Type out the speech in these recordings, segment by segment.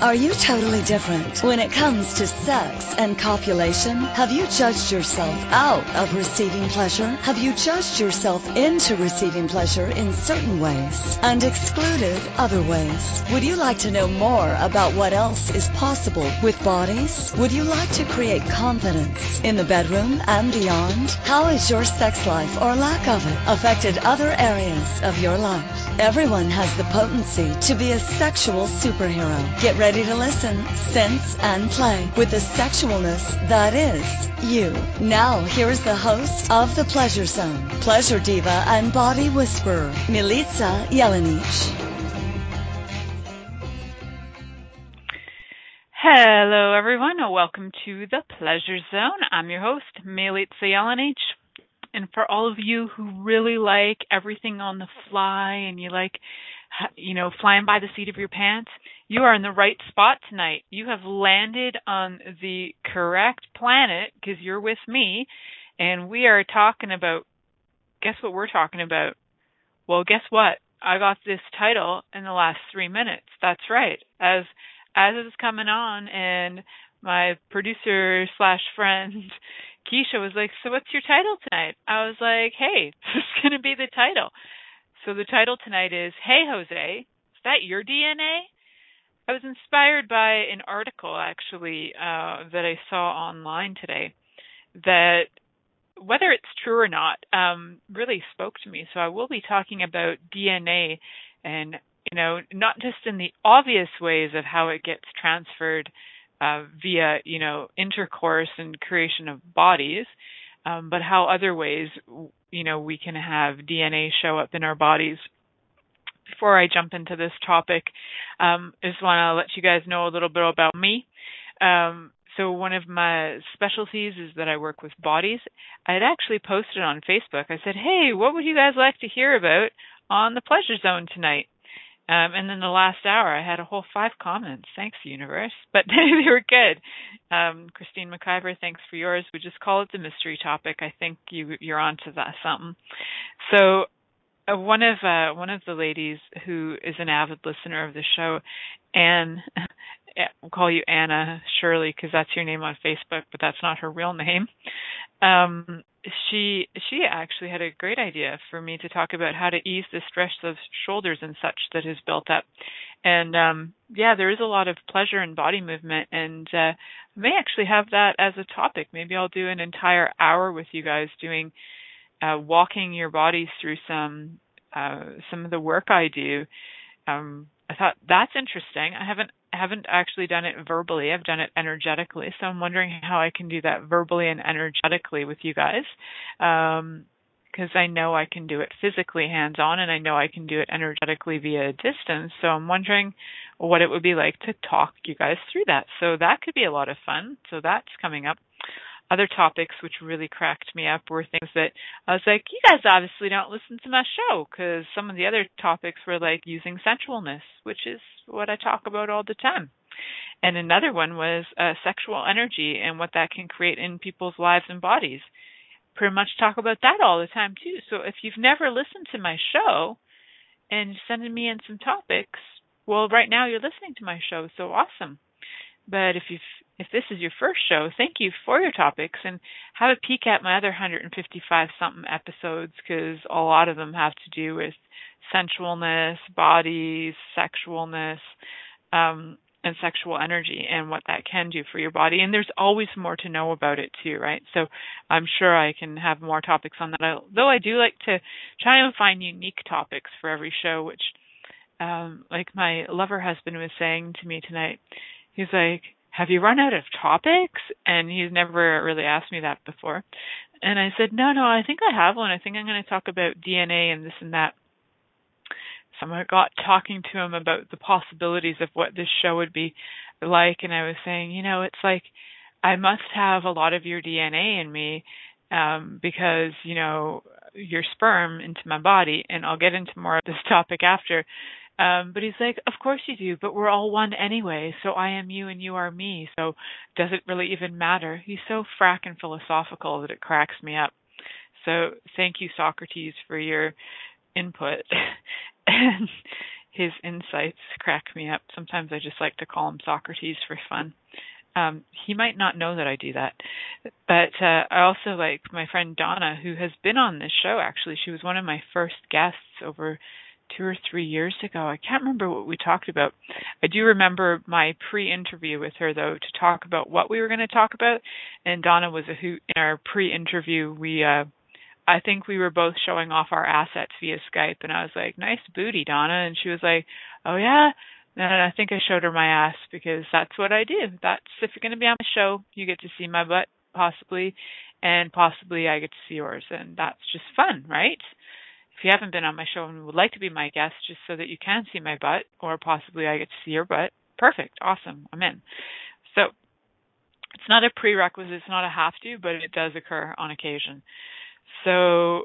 Are you totally different when it comes to sex and copulation? Have you judged yourself out of receiving pleasure? Have you judged yourself into receiving pleasure in certain ways and excluded other ways? Would you like to know more about what else is possible with bodies? Would you like to create confidence in the bedroom and beyond? How has your sex life or lack of it affected other areas of your life? Everyone has the potency to be a sexual superhero. Get ready to listen, sense, and play with the sexualness that is you. Now, here's the host of The Pleasure Zone, pleasure diva and body whisperer, Milica Jelenic. Hello, everyone. Welcome to the Pleasure Zone. I'm your host, Milica Jelenic. And for all of you who really like everything on the fly and you like, you know, flying by the seat of your pants, you are in the right spot tonight. You have landed on the correct planet because you're with me and we are talking about, guess what we're talking about? Well, guess what? I got this title in the last three minutes. That's right. As, as it's coming on and my producer slash friend Keisha was like, So what's your title tonight? I was like, Hey, this is going to be the title. So the title tonight is Hey, Jose, is that your DNA? I was inspired by an article actually uh, that I saw online today that whether it's true or not um, really spoke to me. So I will be talking about DNA and you know not just in the obvious ways of how it gets transferred uh, via you know intercourse and creation of bodies, um, but how other ways you know we can have DNA show up in our bodies. Before I jump into this topic, um, I just want to let you guys know a little bit about me. Um, so one of my specialties is that I work with bodies. I had actually posted on Facebook. I said, "Hey, what would you guys like to hear about on the Pleasure Zone tonight?" Um, and then the last hour, I had a whole five comments. Thanks, universe. But they were good. Um, Christine McIver, thanks for yours. We just call it the mystery topic. I think you you're onto that something. So uh, one of uh, one of the ladies who is an avid listener of the show, Anne, we'll call you Anna Shirley because that's your name on Facebook, but that's not her real name. Um, she she actually had a great idea for me to talk about how to ease the stress of shoulders and such that has built up. And um yeah, there is a lot of pleasure in body movement and uh may actually have that as a topic. Maybe I'll do an entire hour with you guys doing uh walking your bodies through some uh some of the work I do. Um I thought that's interesting. I haven't haven't actually done it verbally. I've done it energetically. So I'm wondering how I can do that verbally and energetically with you guys. Um, because I know I can do it physically hands on and I know I can do it energetically via distance. So I'm wondering what it would be like to talk you guys through that. So that could be a lot of fun. So that's coming up other topics which really cracked me up were things that I was like, you guys obviously don't listen to my show because some of the other topics were like using sensualness, which is what I talk about all the time. And another one was uh, sexual energy and what that can create in people's lives and bodies. Pretty much talk about that all the time too. So if you've never listened to my show and sending me in some topics, well, right now you're listening to my show, so awesome. But if you've if this is your first show, thank you for your topics and have a peek at my other 155 something episodes because a lot of them have to do with sensualness, bodies, sexualness, um, and sexual energy and what that can do for your body. And there's always more to know about it too, right? So I'm sure I can have more topics on that. I, Though I do like to try and find unique topics for every show, which, um, like my lover husband was saying to me tonight, he's like, have you run out of topics? And he's never really asked me that before. And I said, no, no, I think I have one. I think I'm going to talk about DNA and this and that. So I got talking to him about the possibilities of what this show would be like. And I was saying, you know, it's like I must have a lot of your DNA in me um, because, you know, your sperm into my body. And I'll get into more of this topic after. Um, but he's like, Of course you do, but we're all one anyway. So I am you and you are me. So does it really even matter? He's so frackin' philosophical that it cracks me up. So thank you, Socrates, for your input. and his insights crack me up. Sometimes I just like to call him Socrates for fun. Um, he might not know that I do that, but uh, I also like my friend Donna, who has been on this show. Actually, she was one of my first guests over two or three years ago. I can't remember what we talked about. I do remember my pre-interview with her though to talk about what we were going to talk about. And Donna was a hoot in our pre-interview. We, uh, I think we were both showing off our assets via Skype, and I was like, "Nice booty, Donna," and she was like, "Oh yeah." And I think I showed her my ass because that's what I do. That's if you're going to be on the show, you get to see my butt possibly, and possibly I get to see yours, and that's just fun, right? If you haven't been on my show and would like to be my guest just so that you can see my butt or possibly I get to see your butt, perfect, awesome, I'm in. So it's not a prerequisite, it's not a have to, but it does occur on occasion. So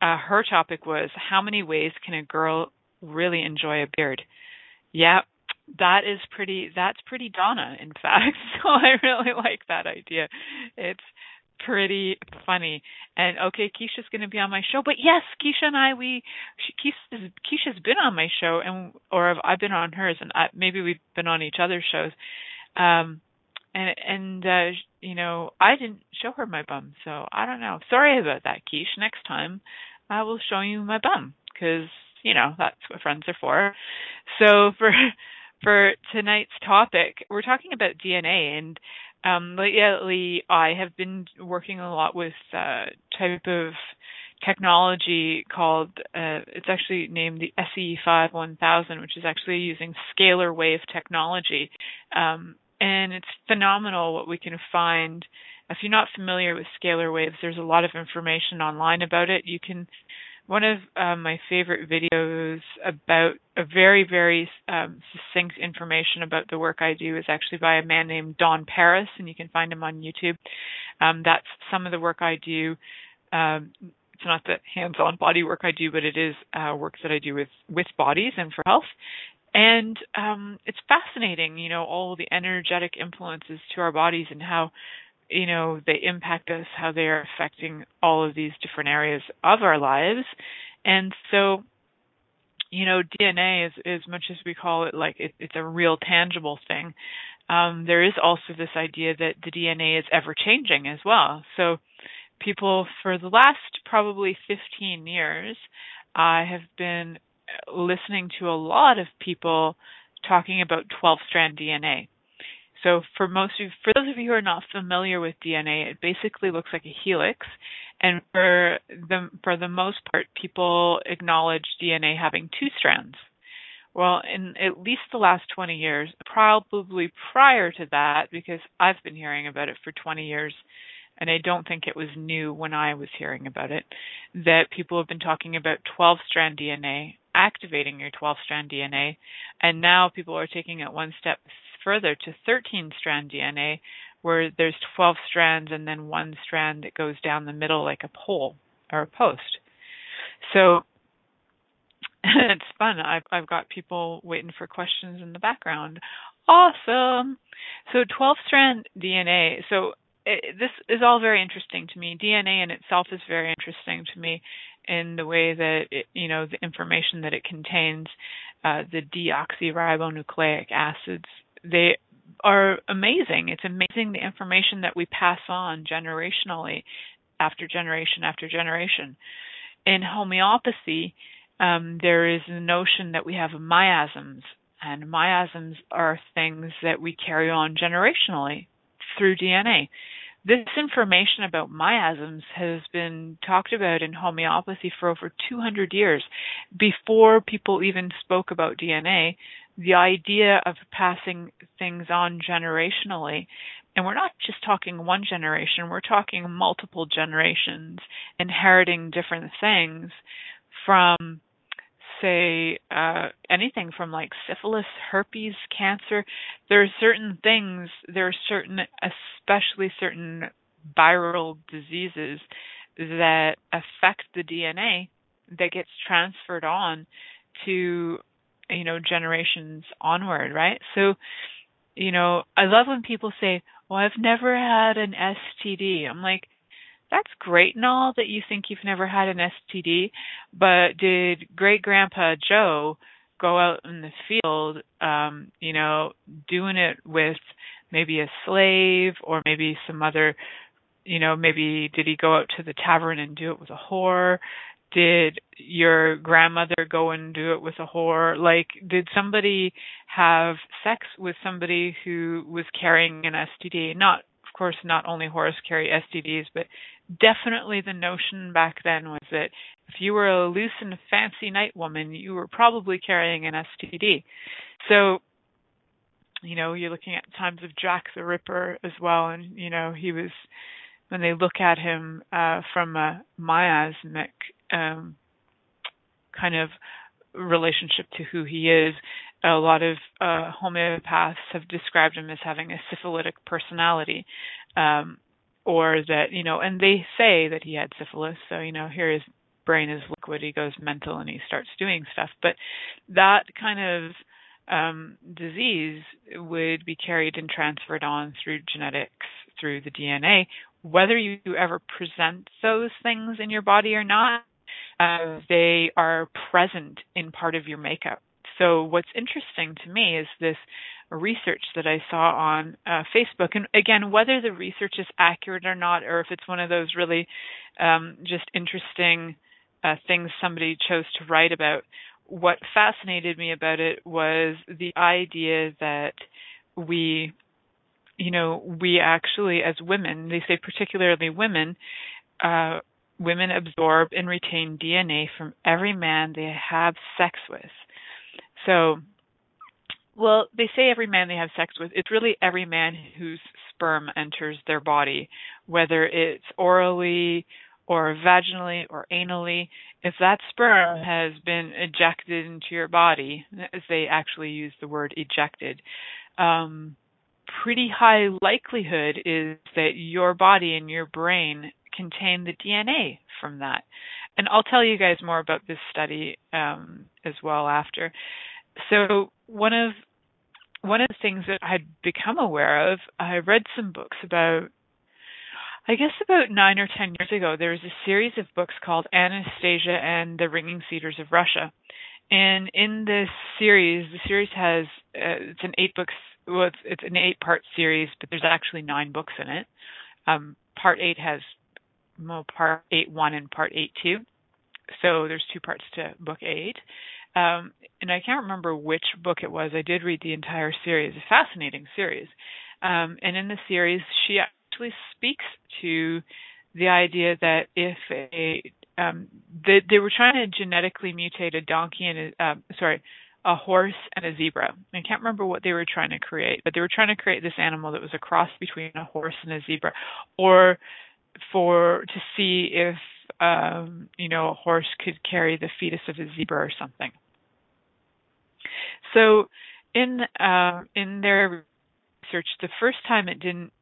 uh, her topic was how many ways can a girl really enjoy a beard? Yeah, that is pretty that's pretty Donna in fact. So I really like that idea. It's pretty funny. And okay, Keisha's going to be on my show, but yes, Keisha and I, we she, Keisha's, Keisha's been on my show, and or I've been on hers, and I, maybe we've been on each other's shows. Um, and and uh, you know, I didn't show her my bum, so I don't know. Sorry about that, Keish. Next time, I will show you my bum because you know that's what friends are for. So for for tonight's topic, we're talking about DNA and um, lately, I have been working a lot with uh, type of technology called uh, it's actually named the SE5 1000, which is actually using scalar wave technology, um, and it's phenomenal what we can find. If you're not familiar with scalar waves, there's a lot of information online about it. You can one of um, my favorite videos about a very, very um, succinct information about the work I do is actually by a man named Don Paris, and you can find him on YouTube. Um, that's some of the work I do. Um, it's not the hands-on body work I do, but it is uh, work that I do with with bodies and for health. And um, it's fascinating, you know, all the energetic influences to our bodies and how you know they impact us how they are affecting all of these different areas of our lives. And so you know dna is as much as we call it like it, it's a real tangible thing um, there is also this idea that the dna is ever changing as well. So people for the last probably 15 years i have been listening to a lot of people talking about 12 strand dna so for most of for those of you who are not familiar with DNA, it basically looks like a helix, and for the for the most part, people acknowledge DNA having two strands. Well, in at least the last 20 years, probably prior to that, because I've been hearing about it for 20 years, and I don't think it was new when I was hearing about it, that people have been talking about 12 strand DNA, activating your 12 strand DNA, and now people are taking it one step further to 13 strand DNA, where there's 12 strands and then one strand that goes down the middle like a pole or a post. So it's fun. I've I've got people waiting for questions in the background. Awesome. So 12 strand DNA. So it, this is all very interesting to me. DNA in itself is very interesting to me in the way that it, you know the information that it contains, uh, the deoxyribonucleic acids they are amazing. It's amazing the information that we pass on generationally after generation after generation. In homeopathy, um, there is a notion that we have miasms, and miasms are things that we carry on generationally through DNA. This information about miasms has been talked about in homeopathy for over 200 years. Before people even spoke about DNA, the idea of passing things on generationally, and we're not just talking one generation, we're talking multiple generations inheriting different things from say uh, anything from like syphilis, herpes, cancer. There are certain things, there are certain, especially certain viral diseases that affect the DNA that gets transferred on to, you know, generations onward, right? So, you know, I love when people say, well, I've never had an STD. I'm like, that's great and all that you think you've never had an STD, but did great grandpa Joe go out in the field, um, you know, doing it with maybe a slave or maybe some other, you know, maybe did he go out to the tavern and do it with a whore? Did your grandmother go and do it with a whore? Like, did somebody have sex with somebody who was carrying an STD? Not, of course, not only whores carry STDs, but definitely the notion back then was that if you were a loose and fancy night woman, you were probably carrying an STD. So, you know, you're looking at times of Jack the Ripper as well, and you know he was when they look at him uh, from a miasmic um, kind of relationship to who he is. A lot of uh, homeopaths have described him as having a syphilitic personality. Um, or that you know and they say that he had syphilis so you know here his brain is liquid he goes mental and he starts doing stuff but that kind of um, disease would be carried and transferred on through genetics through the dna whether you ever present those things in your body or not uh, they are present in part of your makeup so what's interesting to me is this research that I saw on uh, Facebook. And again, whether the research is accurate or not, or if it's one of those really um, just interesting uh, things somebody chose to write about, what fascinated me about it was the idea that we, you know, we actually, as women, they say particularly women, uh, women absorb and retain DNA from every man they have sex with. So well, they say every man they have sex with. It's really every man whose sperm enters their body, whether it's orally or vaginally or anally. If that sperm has been ejected into your body, as they actually use the word ejected, um, pretty high likelihood is that your body and your brain contain the DNA from that. And I'll tell you guys more about this study um, as well after. So one of one of the things that I'd become aware of, I read some books about I guess about nine or ten years ago, there was a series of books called Anastasia and the Ringing Cedars of Russia. And in this series, the series has uh, it's an eight books well, it's, it's an eight part series, but there's actually nine books in it. Um, part eight has part eight one and part eight two, so there's two parts to book eight. Um, and I can't remember which book it was. I did read the entire series, a fascinating series. Um, and in the series, she actually speaks to the idea that if a um, they, they were trying to genetically mutate a donkey and a, uh, sorry, a horse and a zebra. I can't remember what they were trying to create, but they were trying to create this animal that was a cross between a horse and a zebra, or for to see if um, you know, a horse could carry the fetus of a zebra or something. So, in uh, in their research, the first time it didn't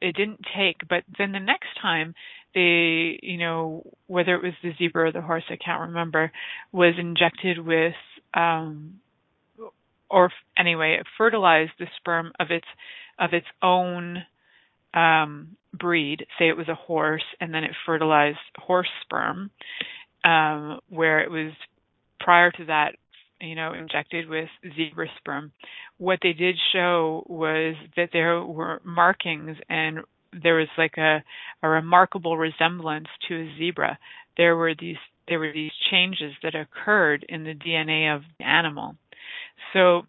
it didn't take, but then the next time they, you know, whether it was the zebra or the horse, I can't remember, was injected with, um, or anyway, it fertilized the sperm of its of its own um, breed, say it was a horse, and then it fertilized horse sperm, um, where it was prior to that, you know, injected with zebra sperm. What they did show was that there were markings and there was like a, a remarkable resemblance to a zebra. There were these there were these changes that occurred in the DNA of the animal. So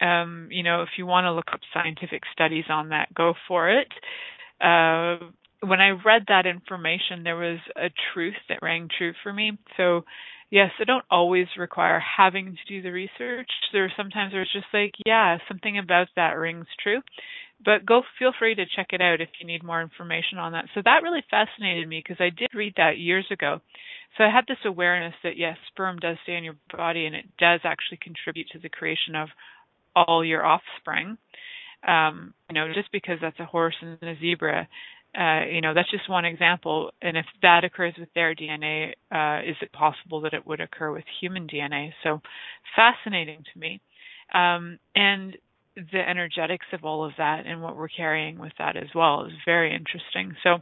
um, you know, if you want to look up scientific studies on that, go for it. Uh, when I read that information, there was a truth that rang true for me. So, yes, I don't always require having to do the research. There are sometimes where it's just like, yeah, something about that rings true. But go feel free to check it out if you need more information on that. So that really fascinated me because I did read that years ago. So I had this awareness that yes, sperm does stay in your body and it does actually contribute to the creation of all your offspring. Um, you know, just because that's a horse and a zebra, uh, you know, that's just one example. And if that occurs with their DNA, uh, is it possible that it would occur with human DNA? So fascinating to me. Um, and the energetics of all of that and what we're carrying with that as well is very interesting. So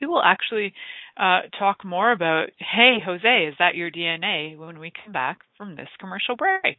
we will actually uh, talk more about, hey, Jose, is that your DNA when we come back from this commercial break.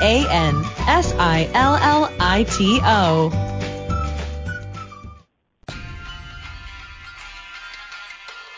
M-E-G-A-N-S-I-L-L-I-T-O.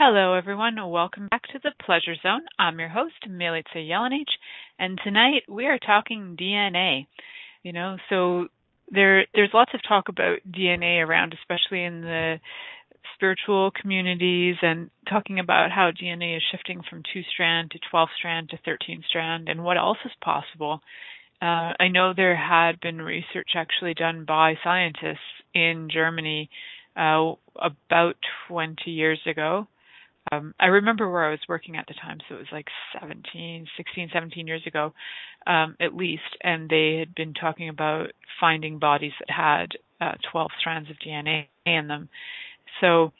Hello, everyone. Welcome back to the Pleasure Zone. I'm your host, Milica Jelenic, and tonight we are talking DNA. You know, so there there's lots of talk about DNA around, especially in the spiritual communities, and talking about how DNA is shifting from two strand to 12 strand to 13 strand, and what else is possible. Uh, I know there had been research actually done by scientists in Germany uh, about 20 years ago um, I remember where I was working at the time, so it was like 17, 16, 17 years ago, um, at least, and they had been talking about finding bodies that had uh, 12 strands of DNA in them. So,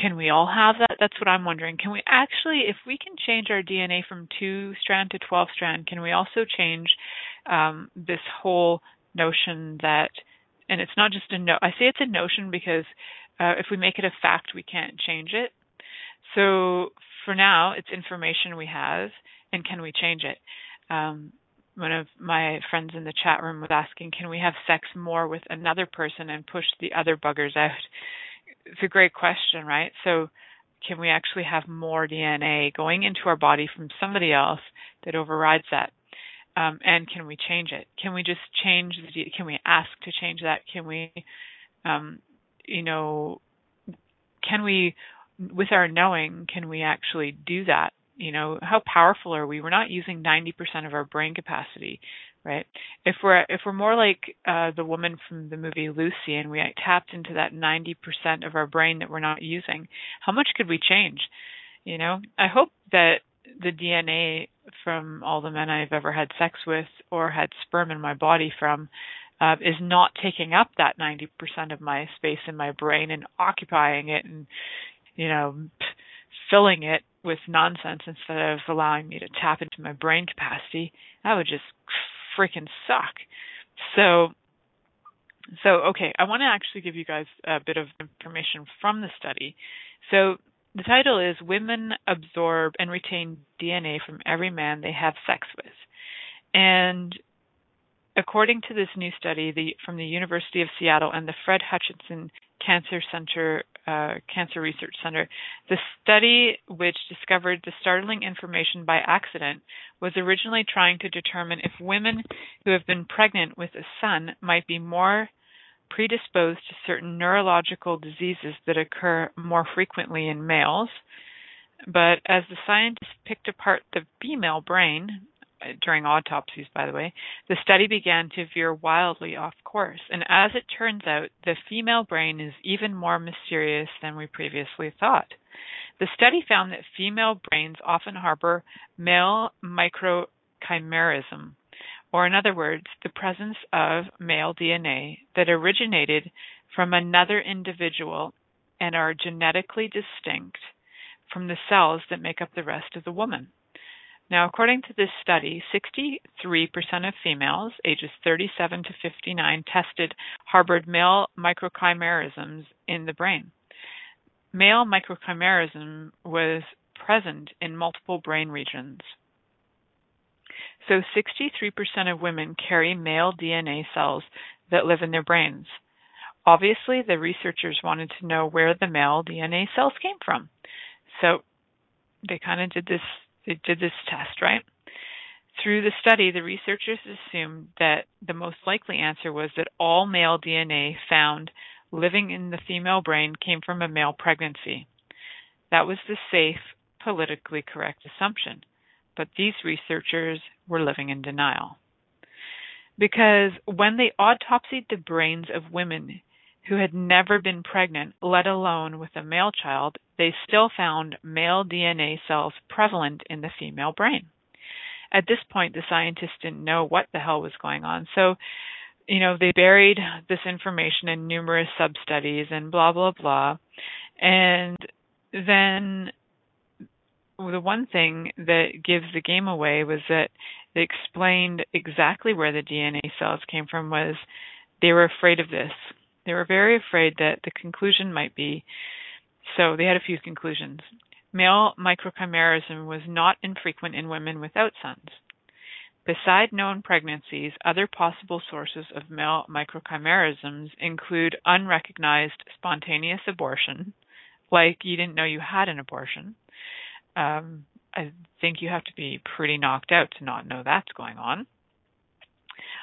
can we all have that? That's what I'm wondering. Can we actually, if we can change our DNA from two strand to 12 strand, can we also change um, this whole notion that, and it's not just a no, I say it's a notion because uh, if we make it a fact, we can't change it so for now, it's information we have, and can we change it? Um, one of my friends in the chat room was asking, can we have sex more with another person and push the other buggers out? It's a great question, right? So, can we actually have more DNA going into our body from somebody else that overrides that? Um, and can we change it? Can we just change the? Can we ask to change that? Can we, um, you know, can we with our knowing, can we actually do that? You know, how powerful are we? We're not using 90% of our brain capacity, right? If we're if we're more like uh, the woman from the movie Lucy, and we tapped into that 90% of our brain that we're not using, how much could we change? You know, I hope that the DNA from all the men I've ever had sex with or had sperm in my body from uh, is not taking up that 90% of my space in my brain and occupying it and you know, filling it with nonsense instead of allowing me to tap into my brain capacity, that would just freaking suck. So, so okay, I want to actually give you guys a bit of information from the study. So, the title is Women Absorb and Retain DNA from Every Man They Have Sex With. And according to this new study the, from the University of Seattle and the Fred Hutchinson Cancer Center uh, Cancer Research Center. The study, which discovered the startling information by accident, was originally trying to determine if women who have been pregnant with a son might be more predisposed to certain neurological diseases that occur more frequently in males. But as the scientists picked apart the female brain, Uh, during autopsies, by the way, the study began to veer wildly off course. And as it turns out, the female brain is even more mysterious than we previously thought. The study found that female brains often harbor male microchimerism, or in other words, the presence of male DNA that originated from another individual and are genetically distinct from the cells that make up the rest of the woman. Now, according to this study, 63% of females ages 37 to 59 tested harbored male microchimerisms in the brain. Male microchimerism was present in multiple brain regions. So 63% of women carry male DNA cells that live in their brains. Obviously, the researchers wanted to know where the male DNA cells came from. So they kind of did this they did this test, right? Through the study, the researchers assumed that the most likely answer was that all male DNA found living in the female brain came from a male pregnancy. That was the safe, politically correct assumption. But these researchers were living in denial. Because when they autopsied the brains of women who had never been pregnant, let alone with a male child, they still found male DNA cells prevalent in the female brain. At this point, the scientists didn't know what the hell was going on. So, you know, they buried this information in numerous sub studies and blah, blah, blah. And then the one thing that gives the game away was that they explained exactly where the DNA cells came from was they were afraid of this they were very afraid that the conclusion might be so they had a few conclusions. Male microchimerism was not infrequent in women without sons. Beside known pregnancies, other possible sources of male microchimerisms include unrecognized spontaneous abortion, like you didn't know you had an abortion. Um, I think you have to be pretty knocked out to not know that's going on.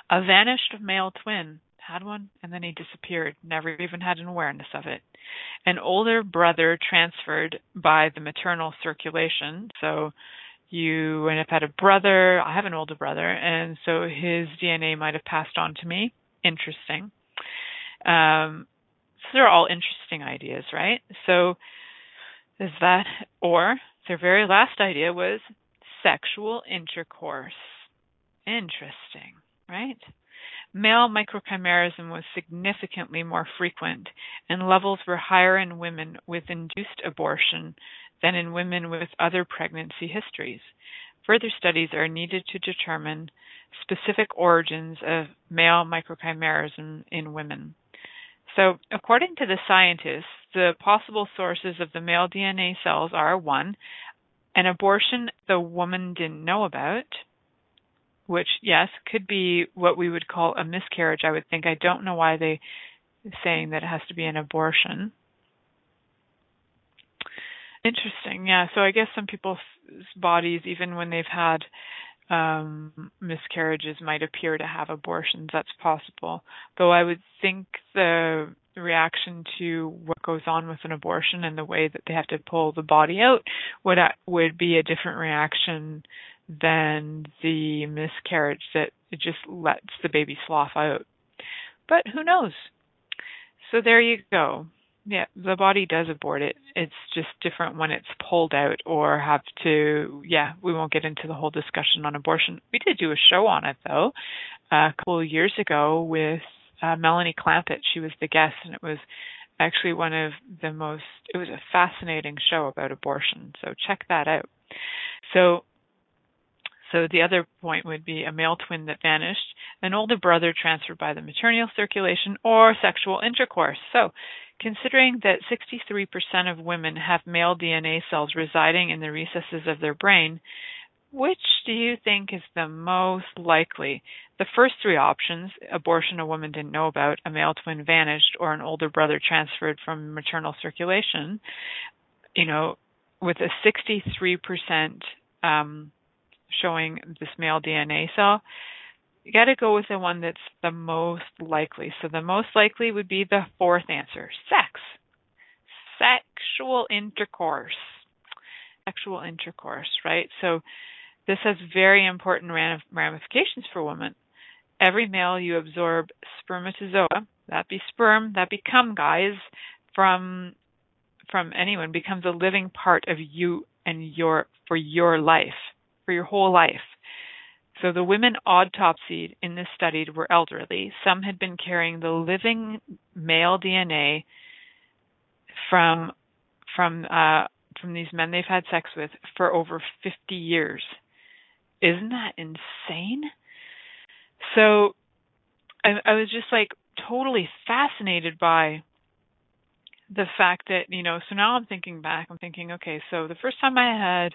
A vanished male twin, had one and then he disappeared, never even had an awareness of it. An older brother transferred by the maternal circulation. So you end up had a brother, I have an older brother, and so his DNA might have passed on to me. Interesting. Um, so they're all interesting ideas, right? So is that, or their very last idea was sexual intercourse. Interesting, right? Male microchimerism was significantly more frequent, and levels were higher in women with induced abortion than in women with other pregnancy histories. Further studies are needed to determine specific origins of male microchimerism in women. So, according to the scientists, the possible sources of the male DNA cells are one, an abortion the woman didn't know about, which yes could be what we would call a miscarriage i would think. I don't know why they saying that it has to be an abortion. Interesting. Yeah so i guess some people's bodies even when they've had um miscarriages might appear to have abortions. That's possible. Though i would think the reaction to what goes on with an abortion and the way that they have to pull the body out would would be a different reaction than the miscarriage that just lets the baby slough out. But who knows? So there you go. Yeah, the body does abort it. It's just different when it's pulled out or have to. Yeah, we won't get into the whole discussion on abortion. We did do a show on it though, a couple of years ago with uh, Melanie Clampett. She was the guest, and it was actually one of the most. It was a fascinating show about abortion. So check that out. So so the other point would be a male twin that vanished, an older brother transferred by the maternal circulation, or sexual intercourse. So considering that 63% of women have male DNA cells residing in the recesses of their brain, which do you think is the most likely? The first three options abortion a woman didn't know about, a male twin vanished, or an older brother transferred from maternal circulation you know, with a 63% um, showing this male DNA cell, you got to go with the one that's the most likely. So the most likely would be the fourth answer sex, sexual intercourse. Sexual intercourse, right? So this has very important ramifications for women. Every male you absorb spermatozoa, that be sperm, that become guys, from from anyone becomes a living part of you and your for your life, for your whole life. So the women autopsied in this study were elderly. Some had been carrying the living male DNA from from uh, from these men they've had sex with for over 50 years. Isn't that insane? So I, I was just like totally fascinated by the fact that you know so now i'm thinking back i'm thinking okay so the first time i had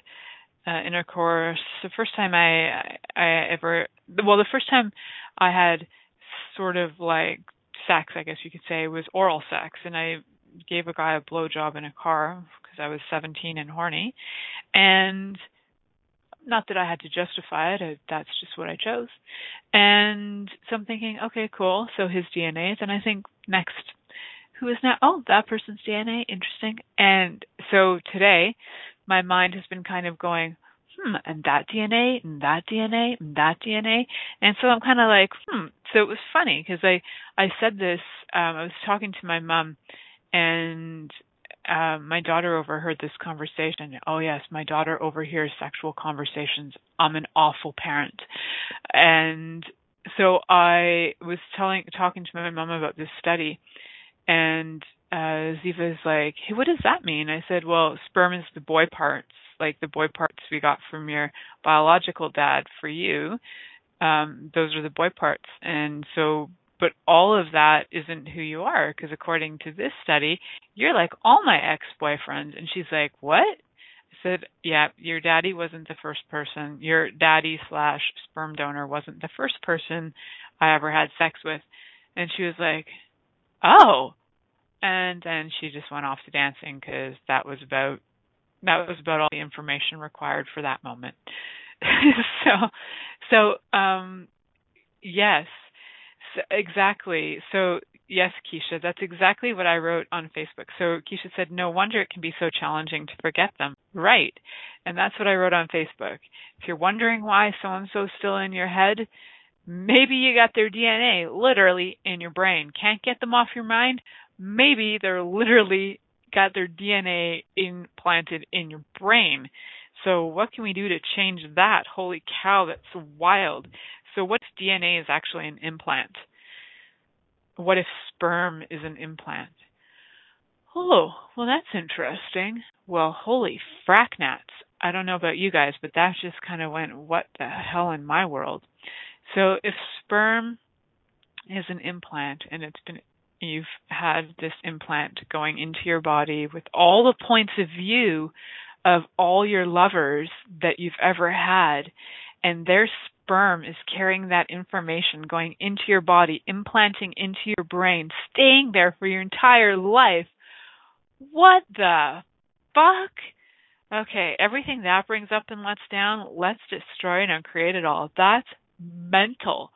uh, intercourse the first time i i ever well the first time i had sort of like sex i guess you could say was oral sex and i gave a guy a blowjob in a car because i was 17 and horny and not that I had to justify it, that's just what I chose. And so I'm thinking, okay, cool. So his DNA. Then I think next who is now, oh, that person's DNA, interesting. And so today, my mind has been kind of going, hmm, and that DNA, and that DNA, and that DNA. And so I'm kind of like, hmm. So it was funny because I, I said this, um, I was talking to my mom and um, my daughter overheard this conversation. Oh yes, my daughter overhears sexual conversations. I'm an awful parent, and so I was telling, talking to my mom about this study, and uh Ziva's like, "Hey, what does that mean?" I said, "Well, sperm is the boy parts, like the boy parts we got from your biological dad for you. Um those are the boy parts." And so but all of that isn't who you are because according to this study, you're like all my ex-boyfriends. And she's like, "What?" I said, "Yeah, your daddy wasn't the first person. Your daddy slash sperm donor wasn't the first person I ever had sex with." And she was like, oh and then she just went off to dancing because that was about that was about all the information required for that moment. So so um yes so exactly. So yes keisha that's exactly what i wrote on facebook. So keisha said no wonder it can be so challenging to forget them. Right. And that's what i wrote on facebook. If you're wondering why so and so still in your head Maybe you got their DNA literally in your brain. Can't get them off your mind? Maybe they're literally got their DNA implanted in your brain. So what can we do to change that? Holy cow, that's wild. So what DNA is actually an implant? What if sperm is an implant? Oh, well that's interesting. Well, holy fracknats. I don't know about you guys, but that just kind of went what the hell in my world. So if sperm is an implant and it's been you've had this implant going into your body with all the points of view of all your lovers that you've ever had and their sperm is carrying that information going into your body implanting into your brain staying there for your entire life. What the fuck? Okay everything that brings up and lets down let's destroy and create it all. That's mental.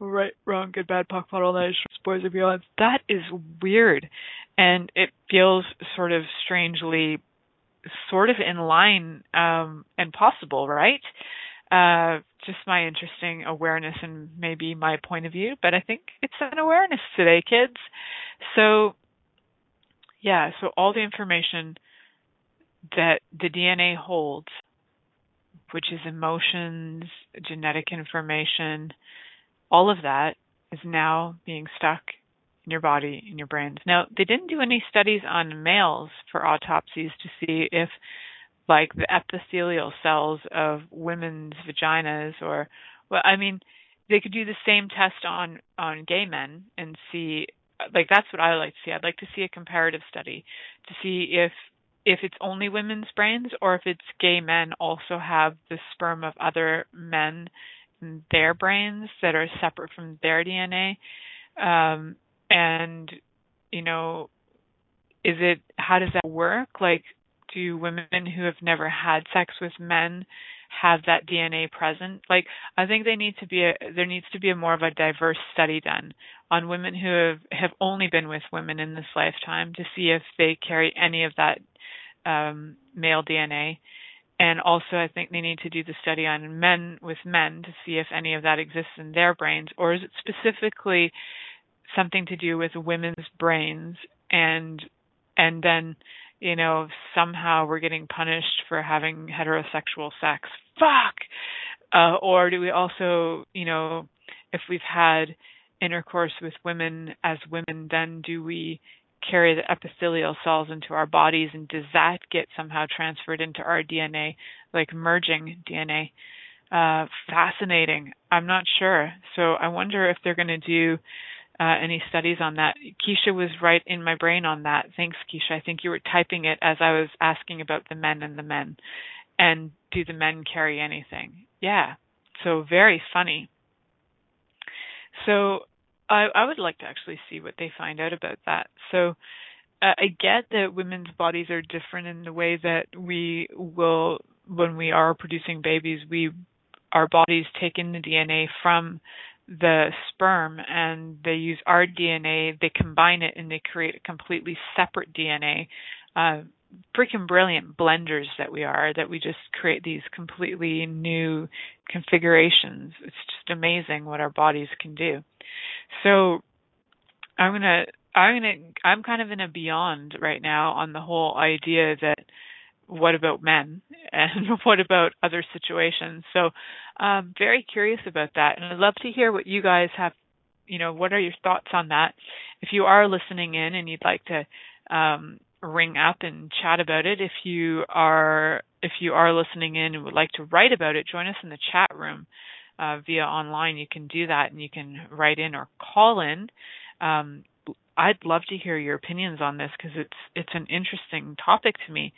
Right, wrong, good, bad, POC, POD, all that, boys and beyond. That is weird. And it feels sort of strangely, sort of in line um, and possible, right? Uh, just my interesting awareness and maybe my point of view, but I think it's an awareness today, kids. So, yeah, so all the information that the DNA holds which is emotions, genetic information, all of that is now being stuck in your body, in your brains. Now, they didn't do any studies on males for autopsies to see if like the epithelial cells of women's vaginas or well I mean they could do the same test on on gay men and see like that's what I would like to see. I'd like to see a comparative study to see if if it's only women's brains or if it's gay men also have the sperm of other men in their brains that are separate from their DNA. Um, and, you know, is it, how does that work? Like, do women who have never had sex with men have that DNA present? Like, I think they need to be a, there needs to be a more of a diverse study done on women who have, have only been with women in this lifetime to see if they carry any of that um, male DNA. And also, I think they need to do the study on men with men to see if any of that exists in their brains, or is it specifically something to do with women's brains? And and then you know somehow we're getting punished for having heterosexual sex fuck! Uh, or do we also you know if we've had intercourse with women as women then do we carry the epithelial cells into our bodies and does that get somehow transferred into our DNA like merging DNA uh fascinating I'm not sure so I wonder if they're going to do uh, any studies on that. Keisha was right in my brain on that. Thanks, Keisha. I think you were typing it as I was asking about the men and the men. And do the men carry anything? Yeah. So very funny. So I, I would like to actually see what they find out about that. So uh, I get that women's bodies are different in the way that we will, when we are producing babies, we our bodies take in the DNA from the sperm and they use our DNA, they combine it and they create a completely separate DNA. Uh, freaking brilliant blenders that we are, that we just create these completely new configurations. It's just amazing what our bodies can do. So I'm gonna I'm gonna I'm kind of in a beyond right now on the whole idea that what about men and what about other situations? So, um, very curious about that, and I'd love to hear what you guys have. You know, what are your thoughts on that? If you are listening in and you'd like to um, ring up and chat about it, if you are if you are listening in and would like to write about it, join us in the chat room uh, via online. You can do that, and you can write in or call in. Um, I'd love to hear your opinions on this because it's it's an interesting topic to me.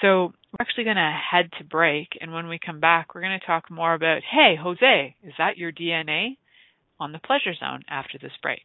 So we're actually going to head to break, and when we come back, we're going to talk more about, hey, Jose, is that your DNA? On the Pleasure Zone after this break.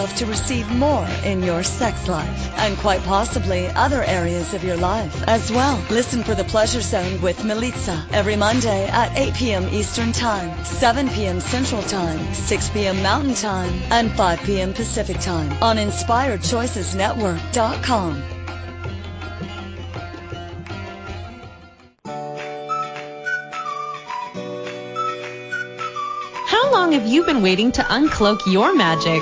yourself to receive more in your sex life and quite possibly other areas of your life as well. Listen for the Pleasure Zone with Milica every Monday at 8 p.m. Eastern Time, 7 p.m. Central Time, 6 p.m. Mountain Time, and 5 p.m. Pacific Time on InspiredChoicesNetwork.com. How long have you been waiting to uncloak your magic?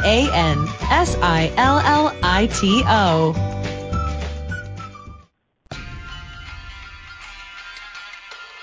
M-E-G-A-N-S-I-L-L-I-T-O.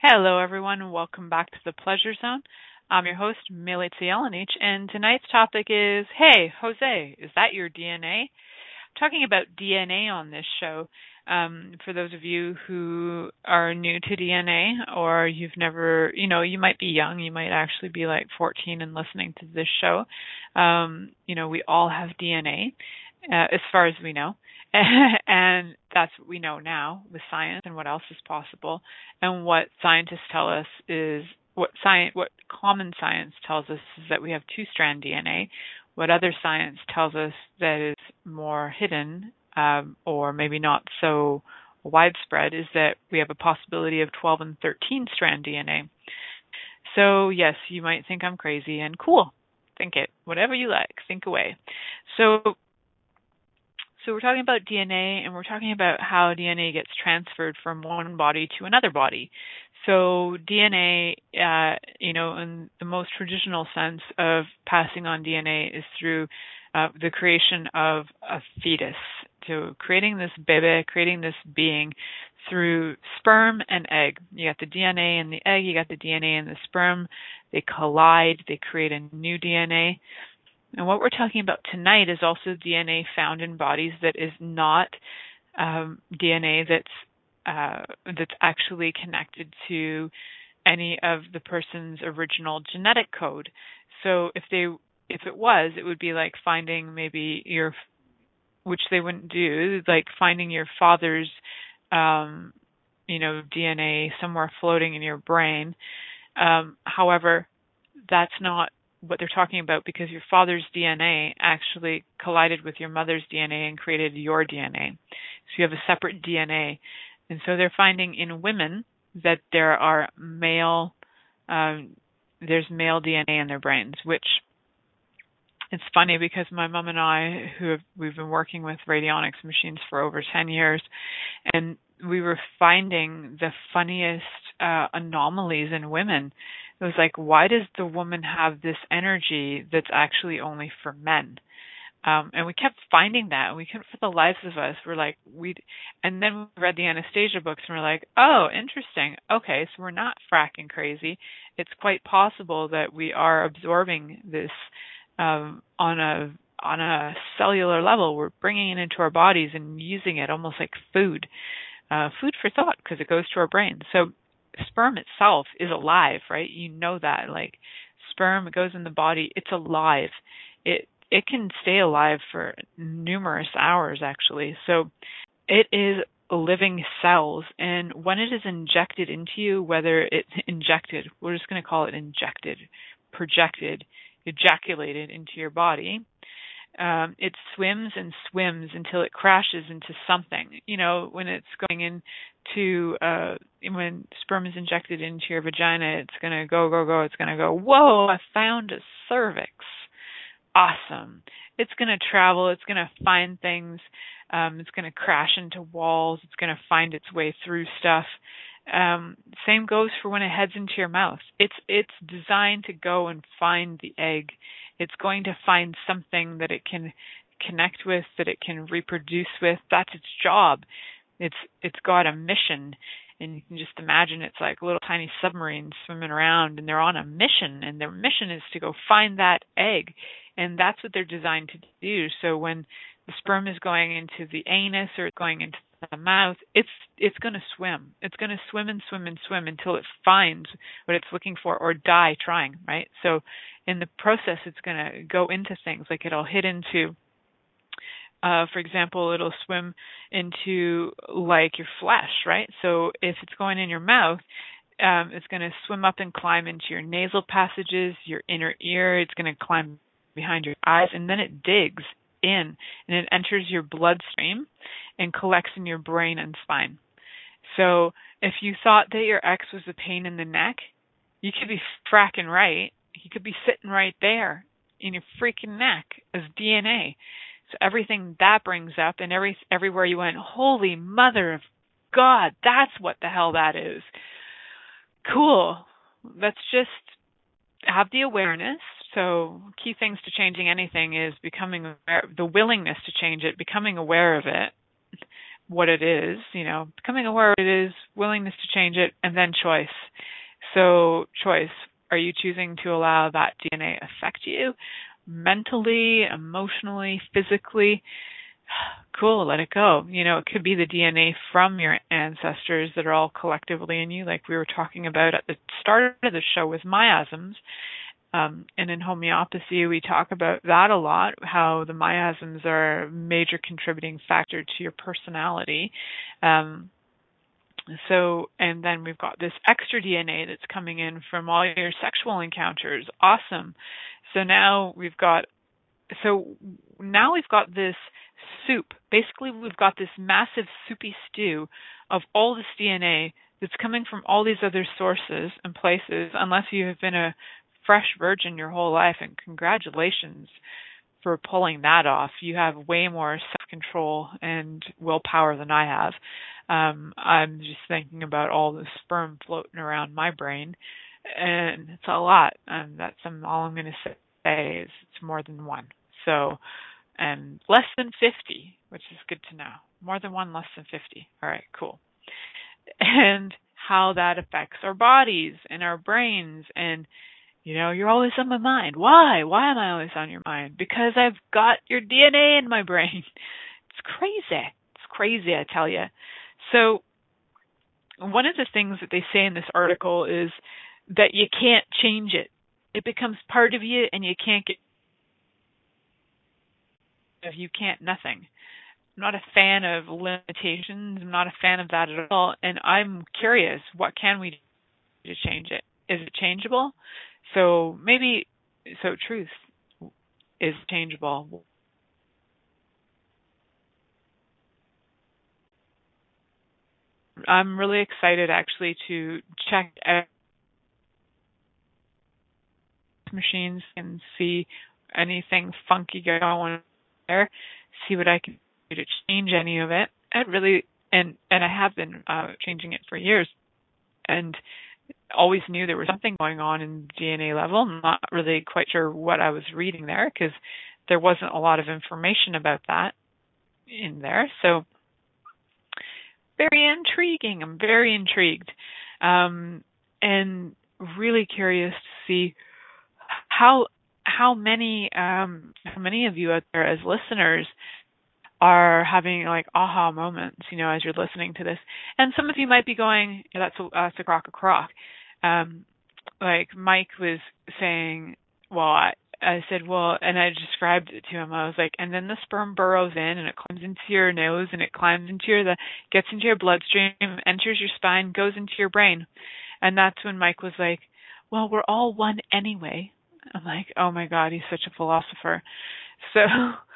Hello, everyone, and welcome back to the Pleasure Zone. I'm your host, Milica Jelenic, and tonight's topic is Hey, Jose, is that your DNA? I'm talking about DNA on this show. um, for those of you who are new to DNA or you've never, you know, you might be young, you might actually be like 14 and listening to this show. Um, you know, we all have DNA, uh, as far as we know. and that's what we know now with science and what else is possible. And what scientists tell us is what science, what common science tells us is that we have two-strand DNA. What other science tells us that is more hidden um, or maybe not so widespread is that we have a possibility of 12 and 13 strand DNA. So, yes, you might think I'm crazy and cool. Think it. Whatever you like, think away. So, so we're talking about DNA and we're talking about how DNA gets transferred from one body to another body. So DNA, uh, you know, in the most traditional sense of passing on DNA is through uh, the creation of a fetus. So creating this baby, creating this being through sperm and egg. You got the DNA in the egg, you got the DNA in the sperm. They collide, they create a new DNA. And what we're talking about tonight is also DNA found in bodies that is not um, DNA that's uh, that's actually connected to any of the person's original genetic code. So if they if it was, it would be like finding maybe your which they wouldn't do, like finding your father's um you know DNA somewhere floating in your brain. Um however, that's not what they're talking about because your father's DNA actually collided with your mother's DNA and created your DNA. So you have a separate DNA. And so they're finding in women that there are male, um, there's male DNA in their brains, which it's funny because my mom and I, who have, we've been working with radionics machines for over 10 years, and we were finding the funniest uh, anomalies in women. It was like, why does the woman have this energy that's actually only for men? Um, and we kept finding that, and we couldn't, for the lives of us, we're like, we, and then we read the Anastasia books, and we're like, oh, interesting. Okay, so we're not fracking crazy. It's quite possible that we are absorbing this um, on a on a cellular level. We're bringing it into our bodies and using it almost like food, uh, food for thought, because it goes to our brain. So sperm itself is alive, right? You know that, like sperm goes in the body, it's alive. It it can stay alive for numerous hours actually. So it is living cells and when it is injected into you, whether it's injected, we're just going to call it injected, projected, ejaculated into your body, um, it swims and swims until it crashes into something. You know, when it's going into uh, when sperm is injected into your vagina, it's gonna go, go, go. It's gonna go. Whoa! I found a cervix. Awesome. It's gonna travel. It's gonna find things. Um, it's gonna crash into walls. It's gonna find its way through stuff. Um, same goes for when it heads into your mouth. It's it's designed to go and find the egg. It's going to find something that it can connect with, that it can reproduce with. That's its job. It's it's got a mission, and you can just imagine it's like little tiny submarines swimming around, and they're on a mission, and their mission is to go find that egg, and that's what they're designed to do. So when the sperm is going into the anus or going into the mouth, it's it's going to swim. It's going to swim and swim and swim until it finds what it's looking for or die trying, right? So in the process it's going to go into things like it'll hit into uh, for example, it'll swim into like your flesh, right? So if it's going in your mouth, um, it's going to swim up and climb into your nasal passages, your inner ear. It's going to climb behind your eyes, and then it digs in and it enters your bloodstream and collects in your brain and spine. So if you thought that your ex was a pain in the neck, you could be fracking right. He could be sitting right there in your freaking neck as DNA. So everything that brings up and every everywhere you went, holy mother of God, that's what the hell that is. Cool. Let's just have the awareness so, key things to changing anything is becoming aware, the willingness to change it, becoming aware of it, what it is, you know, becoming aware of it is, willingness to change it, and then choice. So, choice. Are you choosing to allow that DNA affect you mentally, emotionally, physically? cool, let it go. You know, it could be the DNA from your ancestors that are all collectively in you, like we were talking about at the start of the show with miasms. Um, and in homeopathy, we talk about that a lot, how the miasms are a major contributing factor to your personality. Um, so, and then we've got this extra DNA that's coming in from all your sexual encounters. Awesome. So now we've got, so now we've got this soup. Basically, we've got this massive soupy stew of all this DNA that's coming from all these other sources and places, unless you have been a fresh virgin your whole life. And congratulations for pulling that off. You have way more self control and willpower than I have. Um, I'm just thinking about all the sperm floating around my brain, and it's a lot. And that's all I'm going to say is it's more than one. So, and less than 50, which is good to know. More than one, less than 50. All right, cool. And how that affects our bodies and our brains and you know, you're always on my mind. Why? Why am I always on your mind? Because I've got your DNA in my brain. It's crazy. It's crazy, I tell you. So, one of the things that they say in this article is that you can't change it. It becomes part of you and you can't get if you can't nothing. I'm not a fan of limitations. I'm not a fan of that at all. And I'm curious, what can we do to change it? Is it changeable? So maybe, so truth is changeable. I'm really excited actually to check machines and see anything funky going on there, see what I can do to change any of it. I really and and I have been uh, changing it for years, and always knew there was something going on in DNA level. I'm not really quite sure what I was reading there because there wasn't a lot of information about that in there. So very intriguing. I'm very intrigued. Um, and really curious to see how how many um, how many of you out there as listeners are having like aha moments, you know, as you're listening to this. And some of you might be going, yeah, that's a, that's a crock a crock. Um, like Mike was saying, well, I, I said, well, and I described it to him. I was like, and then the sperm burrows in and it climbs into your nose and it climbs into your, the, gets into your bloodstream, enters your spine, goes into your brain. And that's when Mike was like, well, we're all one anyway. I'm like, oh my God, he's such a philosopher. So,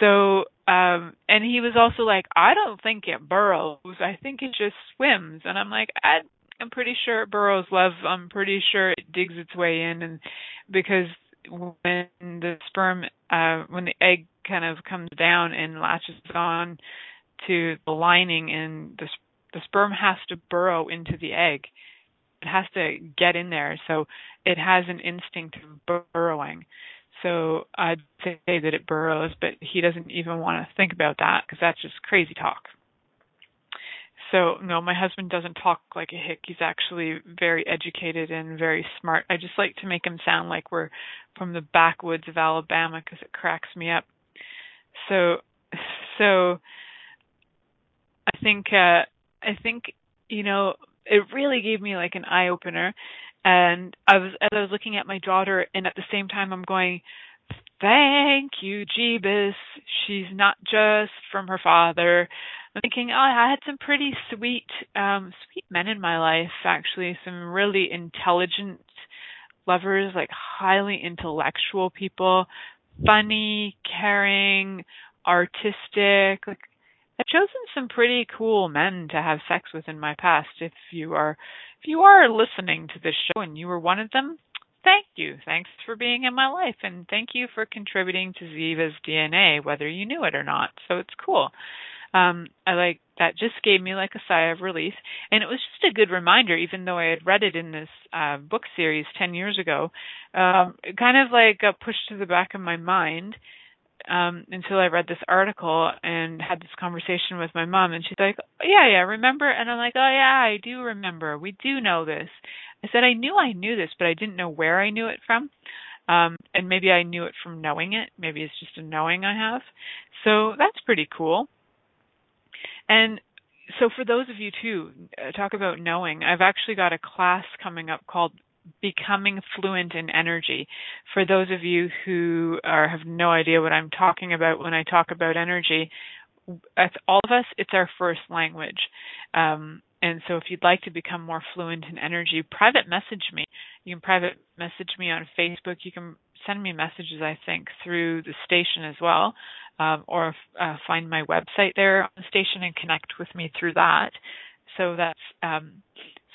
so, um, and he was also like, I don't think it burrows. I think it just swims. And I'm like, I, I'm pretty sure it burrows, love. I'm pretty sure it digs its way in. And because when the sperm, uh, when the egg kind of comes down and latches on to the lining and the, the sperm has to burrow into the egg. It has to get in there. So it has an instinct of burrowing. So I'd say that it burrows, but he doesn't even want to think about that because that's just crazy talk. So no, my husband doesn't talk like a hick. He's actually very educated and very smart. I just like to make him sound like we're from the backwoods of Alabama because it cracks me up. So, so I think uh I think you know it really gave me like an eye opener and I was as I was looking at my daughter and at the same time I'm going thank you Jeebus she's not just from her father I'm thinking oh I had some pretty sweet um sweet men in my life actually some really intelligent lovers like highly intellectual people funny caring artistic like I've chosen some pretty cool men to have sex with in my past. If you are if you are listening to this show and you were one of them, thank you. Thanks for being in my life and thank you for contributing to Ziva's DNA, whether you knew it or not. So it's cool. Um, I like that just gave me like a sigh of relief. And it was just a good reminder, even though I had read it in this uh, book series 10 years ago, um, it kind of like got pushed to the back of my mind um until I read this article and had this conversation with my mom and she's like, "Yeah, yeah, remember?" And I'm like, "Oh yeah, I do remember. We do know this." I said I knew I knew this, but I didn't know where I knew it from. Um and maybe I knew it from knowing it. Maybe it's just a knowing I have. So that's pretty cool. And so for those of you too, uh, talk about knowing. I've actually got a class coming up called becoming fluent in energy. For those of you who are have no idea what I'm talking about when I talk about energy, all of us, it's our first language. Um, and so if you'd like to become more fluent in energy, private message me. You can private message me on Facebook. You can send me messages, I think, through the station as well, um, or uh, find my website there on the station and connect with me through that. So that's um,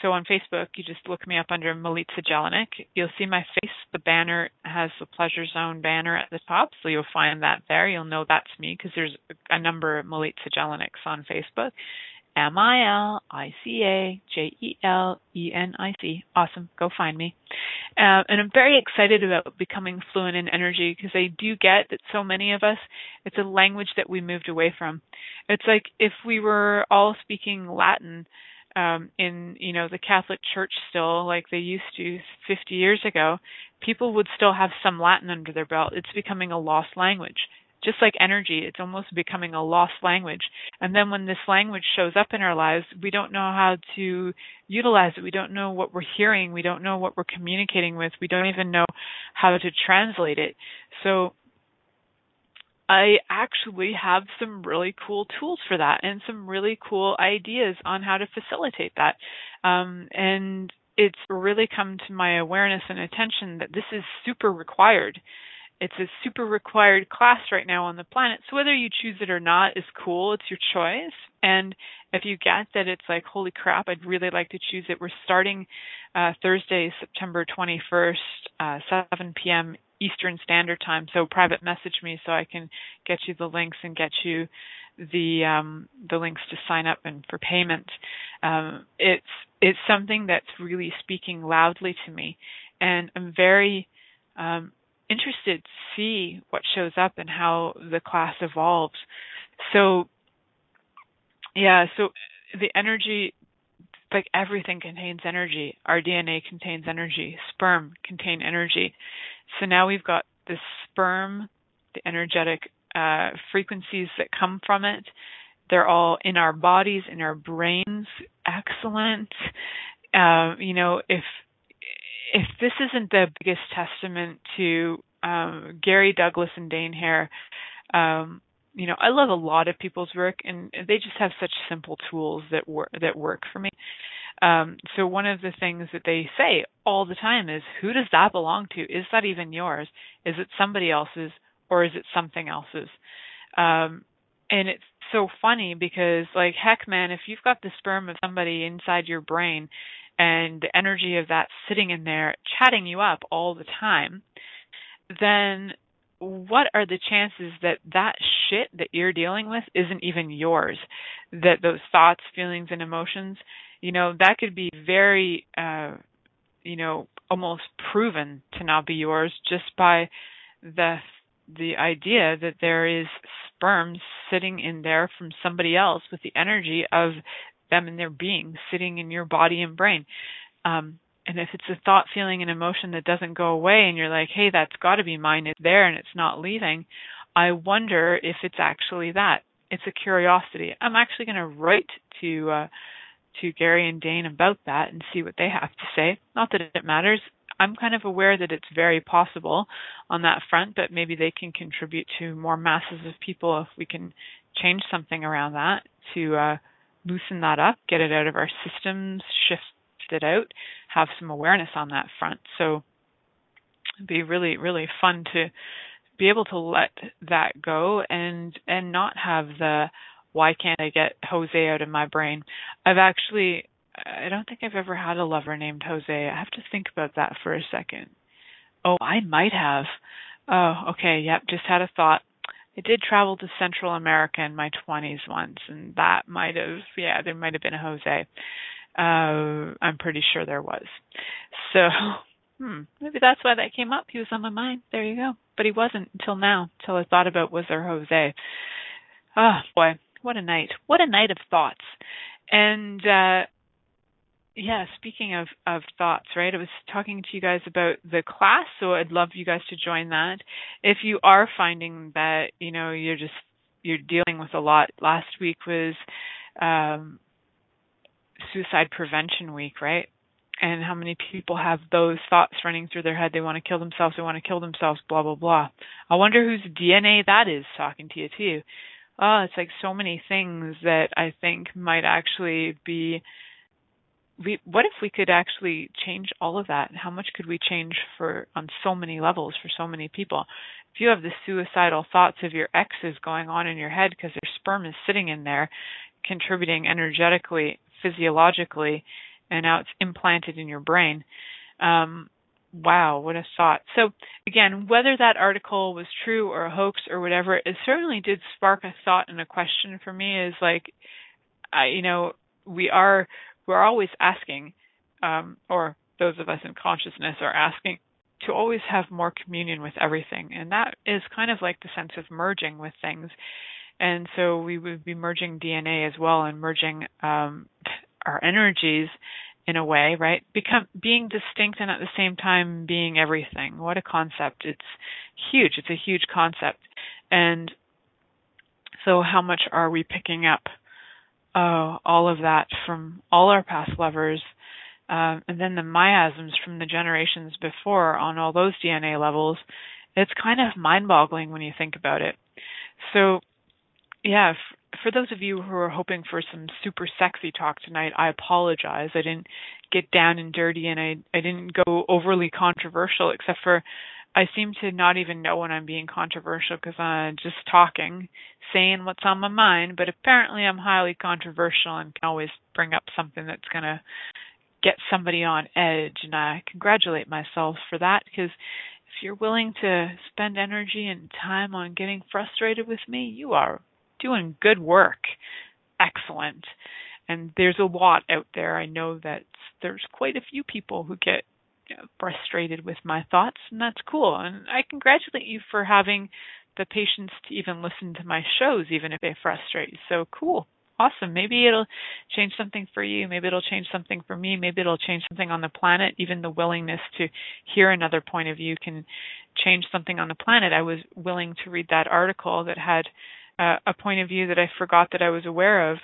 so on Facebook, you just look me up under Milica Jelenic. You'll see my face. The banner has the Pleasure Zone banner at the top, so you'll find that there. You'll know that's me because there's a number of Milica Jelenics on Facebook. M I L I C A J E L E N I C. Awesome. Go find me. Uh, and I'm very excited about becoming fluent in energy because I do get that so many of us, it's a language that we moved away from. It's like if we were all speaking Latin um, in, you know, the Catholic Church still, like they used to 50 years ago, people would still have some Latin under their belt. It's becoming a lost language just like energy, it's almost becoming a lost language. And then when this language shows up in our lives, we don't know how to utilize it. We don't know what we're hearing. We don't know what we're communicating with. We don't even know how to translate it. So I actually have some really cool tools for that and some really cool ideas on how to facilitate that. Um, and it's really come to my awareness and attention that this is super required it's a super required class right now on the planet. So whether you choose it or not is cool. It's your choice. And if you get that it's like, holy crap, I'd really like to choose it. We're starting uh, Thursday, September 21st, uh, 7 p.m. Eastern Standard Time. So private message me so I can get you the links and get you the um, the links to sign up and for payment. Um, it's it's something that's really speaking loudly to me, and I'm very um, interested to see what shows up and how the class evolves. So, yeah, so the energy, like everything contains energy. Our DNA contains energy. Sperm contain energy. So now we've got the sperm, the energetic uh, frequencies that come from it. They're all in our bodies, in our brains. Excellent. Uh, you know, if if this isn't the biggest testament to um, Gary Douglas and Dain Heer, um, you know, I love a lot of people's work, and they just have such simple tools that work that work for me. Um, so one of the things that they say all the time is, "Who does that belong to? Is that even yours? Is it somebody else's, or is it something else's?" Um, and it's so funny because, like, heck, man, if you've got the sperm of somebody inside your brain and the energy of that sitting in there chatting you up all the time, then what are the chances that that shit that you're dealing with isn't even yours? That those thoughts, feelings, and emotions, you know, that could be very, uh, you know, almost proven to not be yours just by the the idea that there is sperm sitting in there from somebody else with the energy of them and their being sitting in your body and brain. Um, and if it's a thought, feeling, and emotion that doesn't go away, and you're like, hey, that's got to be mine, it's there and it's not leaving, I wonder if it's actually that. It's a curiosity. I'm actually going to write to uh, to Gary and Dain about that and see what they have to say. Not that it matters. I'm kind of aware that it's very possible on that front, but maybe they can contribute to more masses of people if we can change something around that to uh, loosen that up, get it out of our systems, shift it out, have some awareness on that front. So it'd be really, really fun to be able to let that go and and not have the why can't I get Jose out of my brain. I've actually I don't think I've ever had a lover named Jose. I have to think about that for a second. Oh, I might have. Oh, okay, yep, just had a thought. I did travel to Central America in my 20s once, and that might have, yeah, there might have been a Jose. Uh, I'm pretty sure there was. So, hmm, maybe that's why that came up. He was on my mind. There you go. But he wasn't until now, until I thought about was there Jose. Oh boy, what a night! What a night of thoughts. And uh, yeah, speaking of of thoughts, right? I was talking to you guys about the class, so I'd love you guys to join that. If you are finding that you know you're just you're dealing with a lot. Last week was um, Suicide Prevention Week, right? And how many people have those thoughts running through their head? They want to kill themselves. They want to kill themselves. Blah blah blah. I wonder whose DNA that is talking to you too. Oh, it's like so many things that I think might actually be we what if we could actually change all of that? How much could we change for on so many levels for so many people? If you have the suicidal thoughts of your exes going on in your head because their sperm is sitting in there contributing energetically physiologically and now it's implanted in your brain um wow what a thought so again whether that article was true or a hoax or whatever it certainly did spark a thought and a question for me is like I, you know we are we're always asking, um, or those of us in consciousness are asking, to always have more communion with everything. And that is kind of like the sense of merging with things. And so we would be merging DNA as well and merging um, our energies in a way, right? Become being distinct and at the same time being everything. What a concept. It's huge. It's a huge concept. And so how much are we picking up uh, all of that from all our past lovers, um, and then the miasms from the generations before on all those DNA levels, it's kind of mind boggling when you think about it. So, yeah, for those of you who are hoping for some super sexy talk tonight, I apologize. I didn't get down and dirty and I, I didn't go overly controversial, except for I seem to not even know when I'm being controversial because I'm just talking, saying what's on my mind, but apparently I'm highly controversial and can always bring up something that's going to get somebody on edge. And I congratulate myself for that because if you're willing to spend energy and time on getting frustrated with me, you are doing good work. Excellent. And there's a lot out there. I know that there's quite a few people who get frustrated with my thoughts, and that's cool. And I congratulate you for having the patience to even listen to my shows, even if they frustrate you. So cool. Awesome. Maybe it'll change something for you. Maybe it'll change something for me. Maybe it'll change something on the planet. Even the willingness to hear another point of view can change something on the planet. I was willing to read that article that had uh, a point of view that I forgot that I was aware of,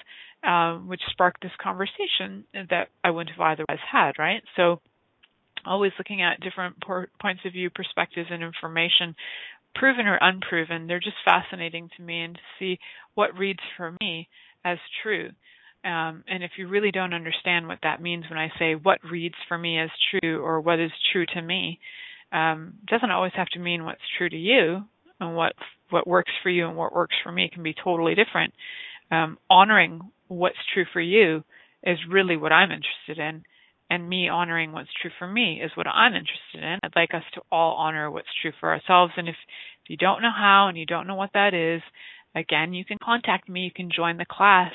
um, which sparked this conversation that I wouldn't have otherwise had, right? So always looking at different por- points of view, perspectives, and information, proven or unproven. They're just fascinating to me and to see what reads for me as true. Um, and if you really don't understand what that means when I say what reads for me as true or what is true to me, um, doesn't always have to mean what's true to you and what what works for you and what works for me can be totally different. Um, honoring what's true for you is really what I'm interested in and me honoring what's true for me is what I'm interested in. I'd like us to all honor what's true for ourselves. And if, if you don't know how and you don't know what that is, again, you can contact me. You can join the class,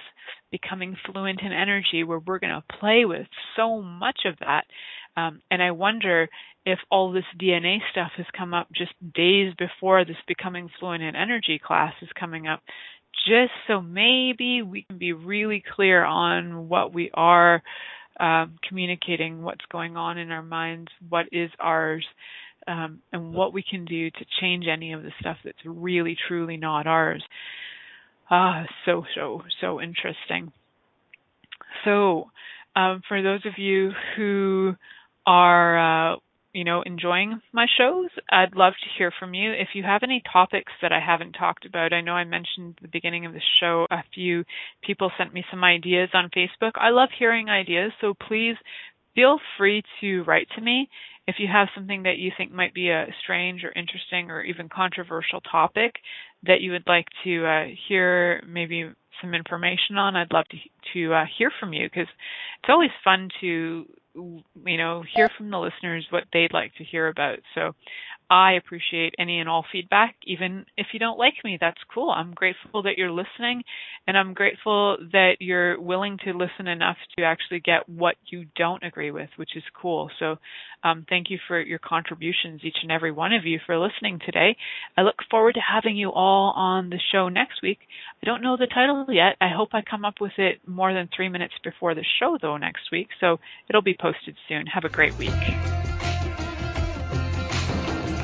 Becoming Fluent in Energy, where we're going to play with so much of that. Um, and I wonder if all this DNA stuff has come up just days before this Becoming Fluent in Energy class is coming up, just so maybe we can be really clear on what we are um, communicating what's going on in our minds, what is ours, um, and what we can do to change any of the stuff that's really truly not ours. Ah, so so so interesting. So, um, for those of you who are uh, you know, enjoying my shows, I'd love to hear from you. If you have any topics that I haven't talked about, I know I mentioned at the beginning of the show a few people sent me some ideas on Facebook. I love hearing ideas, so please feel free to write to me if you have something that you think might be a strange or interesting or even controversial topic that you would like to uh, hear maybe some information on. I'd love to to uh, hear from you because it's always fun to you know, hear from the listeners what they'd like to hear about. So I appreciate any and all feedback. Even if you don't like me, that's cool. I'm grateful that you're listening and I'm grateful that you're willing to listen enough to actually get what you don't agree with, which is cool. So um, thank you for your contributions, each and every one of you, for listening today. I look forward to having you all on the show next week. I don't know the title yet. I hope I come up with it more than three minutes before the show, though, next week. So it'll be posted soon. Have a great week.